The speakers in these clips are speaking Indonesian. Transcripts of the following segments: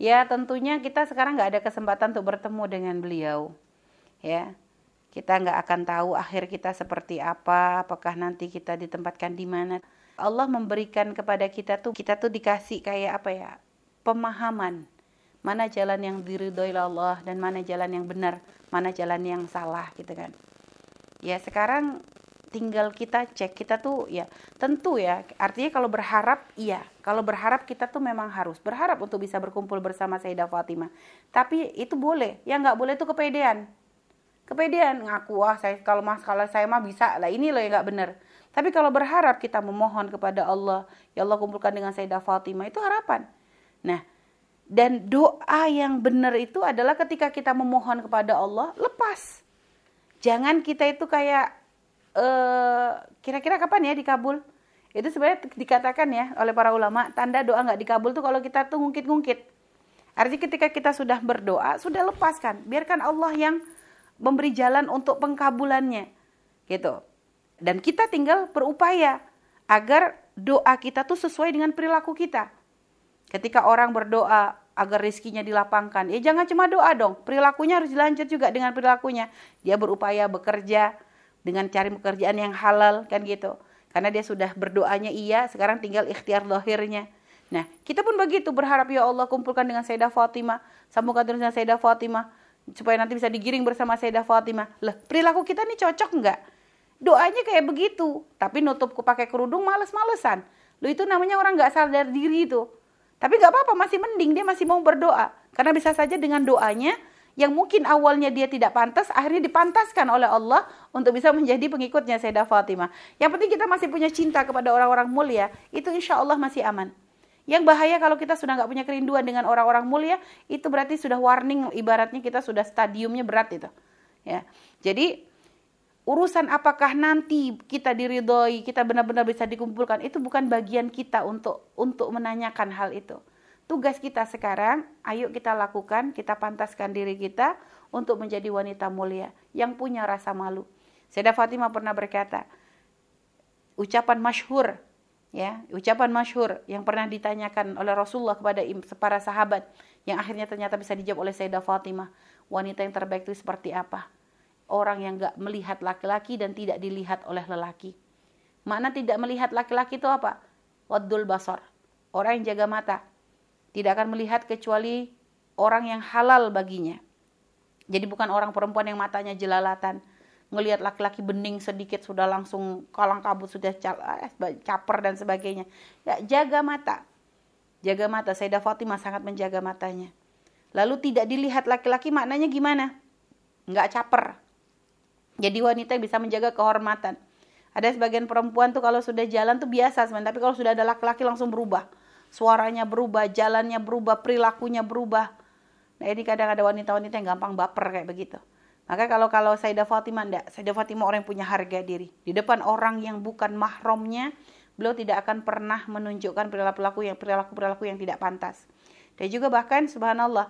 Ya tentunya kita sekarang nggak ada kesempatan untuk bertemu dengan beliau. Ya, kita nggak akan tahu akhir kita seperti apa, apakah nanti kita ditempatkan di mana. Allah memberikan kepada kita tuh, kita tuh dikasih kayak apa ya, pemahaman. Mana jalan yang diridhoi Allah dan mana jalan yang benar, mana jalan yang salah gitu kan. Ya sekarang tinggal kita cek kita tuh ya tentu ya artinya kalau berharap iya. Kalau berharap kita tuh memang harus berharap untuk bisa berkumpul bersama Sayyidah Fatimah. Tapi itu boleh. Yang nggak boleh itu kepedean. Kepedean ngaku wah saya kalau mas kalau saya mah bisa. Lah ini loh yang nggak benar tapi kalau berharap kita memohon kepada Allah ya Allah kumpulkan dengan Sayyidah Fatimah itu harapan. Nah dan doa yang benar itu adalah ketika kita memohon kepada Allah lepas. Jangan kita itu kayak kira-kira uh, kapan ya dikabul? Itu sebenarnya dikatakan ya oleh para ulama, tanda doa nggak dikabul tuh kalau kita tuh ngungkit-ngungkit. Artinya ketika kita sudah berdoa, sudah lepaskan. Biarkan Allah yang memberi jalan untuk pengkabulannya. Gitu. Dan kita tinggal berupaya agar doa kita tuh sesuai dengan perilaku kita. Ketika orang berdoa agar rizkinya dilapangkan, ya jangan cuma doa dong. Perilakunya harus dilanjut juga dengan perilakunya. Dia berupaya bekerja, dengan cari pekerjaan yang halal kan gitu. Karena dia sudah berdoanya iya, sekarang tinggal ikhtiar lahirnya. Nah, kita pun begitu berharap ya Allah kumpulkan dengan Sayyidah Fatimah, sambungkan terus dengan Sayyidah Fatimah supaya nanti bisa digiring bersama Sayyidah Fatimah. Lah, perilaku kita nih cocok enggak? Doanya kayak begitu, tapi nutupku pakai kerudung males-malesan. Lu itu namanya orang nggak sadar diri itu. Tapi nggak apa-apa, masih mending dia masih mau berdoa. Karena bisa saja dengan doanya yang mungkin awalnya dia tidak pantas, akhirnya dipantaskan oleh Allah untuk bisa menjadi pengikutnya Sayyidah Fatimah. Yang penting kita masih punya cinta kepada orang-orang mulia, itu insya Allah masih aman. Yang bahaya kalau kita sudah nggak punya kerinduan dengan orang-orang mulia, itu berarti sudah warning, ibaratnya kita sudah stadiumnya berat itu. Ya, jadi urusan apakah nanti kita diridhoi, kita benar-benar bisa dikumpulkan, itu bukan bagian kita untuk untuk menanyakan hal itu. Tugas kita sekarang, ayo kita lakukan, kita pantaskan diri kita untuk menjadi wanita mulia yang punya rasa malu. Sayyidah Fatimah pernah berkata, ucapan masyhur ya, ucapan masyhur yang pernah ditanyakan oleh Rasulullah kepada para sahabat yang akhirnya ternyata bisa dijawab oleh Sayyidah Fatimah. Wanita yang terbaik itu seperti apa? Orang yang gak melihat laki-laki dan tidak dilihat oleh lelaki. Mana tidak melihat laki-laki itu apa? Waddul basar. Orang yang jaga mata tidak akan melihat kecuali orang yang halal baginya. Jadi bukan orang perempuan yang matanya jelalatan, ngelihat laki-laki bening sedikit sudah langsung kalang kabut sudah eh, caper dan sebagainya. Ya, jaga mata. Jaga mata. Sayyidah Fatimah sangat menjaga matanya. Lalu tidak dilihat laki-laki maknanya gimana? Enggak caper. Jadi wanita yang bisa menjaga kehormatan. Ada sebagian perempuan tuh kalau sudah jalan tuh biasa sebenarnya, tapi kalau sudah ada laki-laki langsung berubah suaranya berubah, jalannya berubah, perilakunya berubah. Nah ini kadang ada wanita-wanita yang gampang baper kayak begitu. Maka kalau kalau Sayyidah Fatimah enggak, Sayyidah Fatimah orang yang punya harga diri. Di depan orang yang bukan mahramnya, beliau tidak akan pernah menunjukkan perilaku yang perilaku-perilaku yang tidak pantas. Dan juga bahkan subhanallah,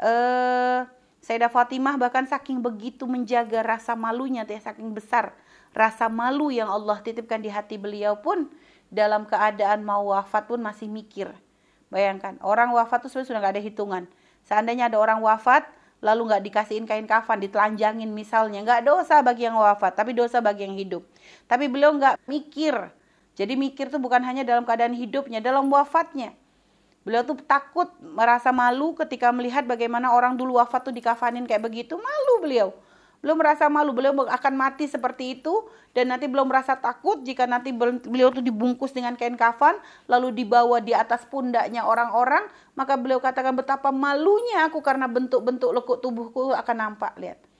eh Sayyidah Fatimah bahkan saking begitu menjaga rasa malunya, ya, saking besar rasa malu yang Allah titipkan di hati beliau pun dalam keadaan mau wafat pun masih mikir. Bayangkan, orang wafat itu sudah nggak ada hitungan. Seandainya ada orang wafat, lalu nggak dikasihin kain kafan, ditelanjangin misalnya, nggak dosa bagi yang wafat, tapi dosa bagi yang hidup. Tapi beliau nggak mikir. Jadi mikir tuh bukan hanya dalam keadaan hidupnya, dalam wafatnya. Beliau tuh takut, merasa malu ketika melihat bagaimana orang dulu wafat tuh dikafanin kayak begitu. Malu beliau belum merasa malu, beliau akan mati seperti itu dan nanti belum merasa takut jika nanti beliau itu dibungkus dengan kain kafan lalu dibawa di atas pundaknya orang-orang, maka beliau katakan betapa malunya aku karena bentuk-bentuk lekuk tubuhku akan nampak, lihat.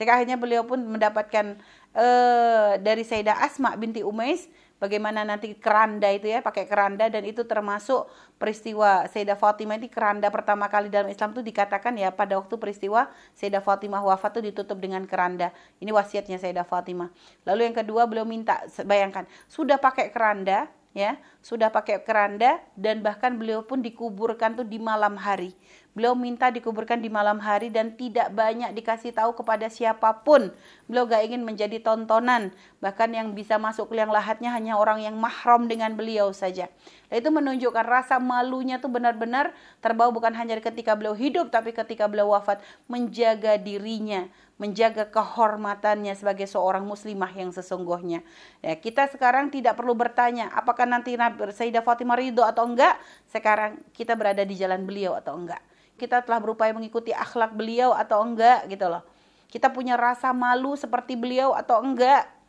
Sehingga akhirnya beliau pun mendapatkan uh, dari Sayyidah Asma binti Umais bagaimana nanti keranda itu ya pakai keranda dan itu termasuk peristiwa Sayyidah Fatimah ini keranda pertama kali dalam Islam itu dikatakan ya pada waktu peristiwa Sayyidah Fatimah wafat itu ditutup dengan keranda. Ini wasiatnya Sayyidah Fatimah. Lalu yang kedua beliau minta bayangkan sudah pakai keranda ya sudah pakai keranda dan bahkan beliau pun dikuburkan tuh di malam hari Beliau minta dikuburkan di malam hari dan tidak banyak dikasih tahu kepada siapa pun. Beliau gak ingin menjadi tontonan. Bahkan yang bisa masuk liang lahatnya hanya orang yang mahram dengan beliau saja. Nah, itu menunjukkan rasa malunya tuh benar-benar terbawa bukan hanya ketika beliau hidup tapi ketika beliau wafat menjaga dirinya, menjaga kehormatannya sebagai seorang muslimah yang sesungguhnya. Ya, kita sekarang tidak perlu bertanya apakah nanti Sayyidah Fatimah ridho atau enggak. Sekarang kita berada di jalan beliau atau enggak. Kita telah berupaya mengikuti akhlak beliau atau enggak gitu loh. Kita punya rasa malu seperti beliau atau enggak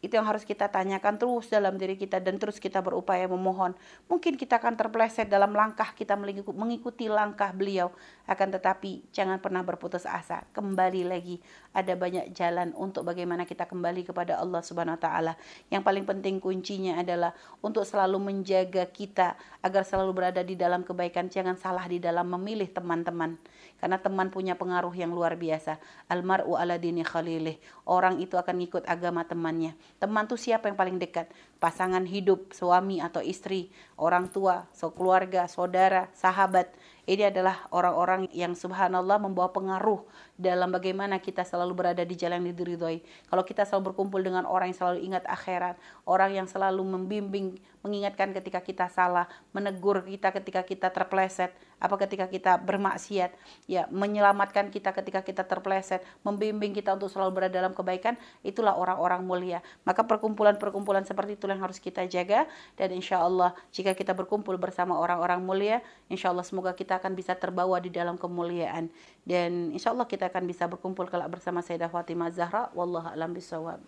itu yang harus kita tanyakan terus dalam diri kita dan terus kita berupaya memohon. Mungkin kita akan terpleset dalam langkah kita mengikuti langkah beliau. Akan tetapi jangan pernah berputus asa. Kembali lagi ada banyak jalan untuk bagaimana kita kembali kepada Allah Subhanahu wa taala. Yang paling penting kuncinya adalah untuk selalu menjaga kita agar selalu berada di dalam kebaikan. Jangan salah di dalam memilih teman-teman. Karena teman punya pengaruh yang luar biasa. Almar'u ala dini khalilih. Orang itu akan ikut agama temannya Teman tuh siapa yang paling dekat? Pasangan hidup, suami atau istri, orang tua, keluarga, saudara, sahabat. Ini adalah orang-orang yang subhanallah membawa pengaruh dalam bagaimana kita selalu berada di jalan yang diridhoi. Kalau kita selalu berkumpul dengan orang yang selalu ingat akhirat, orang yang selalu membimbing, mengingatkan ketika kita salah, menegur kita ketika kita terpleset, apa ketika kita bermaksiat, ya menyelamatkan kita ketika kita terpleset, membimbing kita untuk selalu berada dalam kebaikan, itulah orang-orang mulia. Maka perkumpulan-perkumpulan seperti itu yang harus kita jaga dan insya Allah jika kita berkumpul bersama orang-orang mulia, insya Allah semoga kita akan bisa terbawa di dalam kemuliaan dan insya Allah kita akan bisa berkumpul kelak bersama Sayyidah Fatimah Zahra. Wallahu a'lam bishawab.